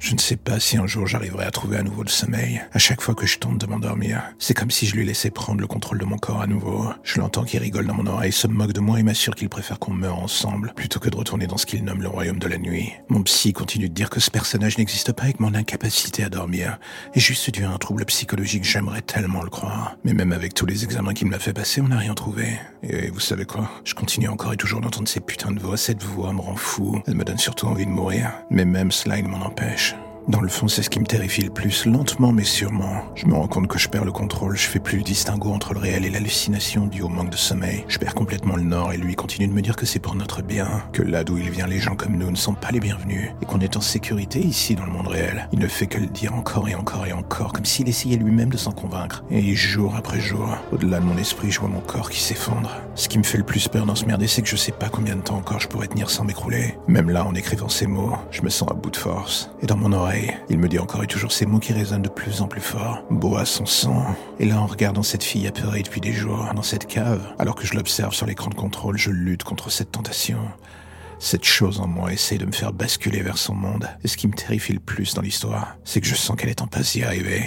Je ne sais pas si un jour j'arriverai à trouver à nouveau le sommeil. À chaque fois que je tente de m'endormir, c'est comme si je lui laissais prendre le contrôle de mon corps à nouveau. Je l'entends qui rigole dans mon oreille, se moque de moi et m'assure qu'il préfère qu'on meure ensemble plutôt que de retourner dans ce qu'il nomme le royaume de la nuit. Mon psy continue de dire que ce personnage n'existe pas avec mon incapacité à dormir est juste dû à un trouble psychologique, j'aimerais tellement le croire. Mais même avec tous les examens qu'il m'a fait passer, on n'a rien trouvé. Et vous savez quoi? Je continue encore et toujours d'entendre ces putains de voix, cette voix me rend fou. Elle me donne surtout envie de mourir. Mais même cela, il m'en empêche. Dans le fond, c'est ce qui me terrifie le plus, lentement mais sûrement. Je me rends compte que je perds le contrôle, je fais plus le distinguo entre le réel et l'hallucination due au manque de sommeil. Je perds complètement le nord et lui continue de me dire que c'est pour notre bien, que là d'où il vient les gens comme nous ne sont pas les bienvenus, et qu'on est en sécurité ici dans le monde réel. Il ne fait que le dire encore et encore et encore, comme s'il essayait lui-même de s'en convaincre. Et jour après jour, au-delà de mon esprit, je vois mon corps qui s'effondre. Ce qui me fait le plus peur dans ce merdier, c'est que je sais pas combien de temps encore je pourrais tenir sans m'écrouler. Même là, en écrivant ces mots, je me sens à bout de force. Et dans mon oreille, il me dit encore et toujours ces mots qui résonnent de plus en plus fort. Bois son sang. Et là, en regardant cette fille apeurée depuis des jours, dans cette cave, alors que je l'observe sur l'écran de contrôle, je lutte contre cette tentation. Cette chose en moi essaie de me faire basculer vers son monde. Et ce qui me terrifie le plus dans l'histoire, c'est que je sens qu'elle est en passe d'y arriver.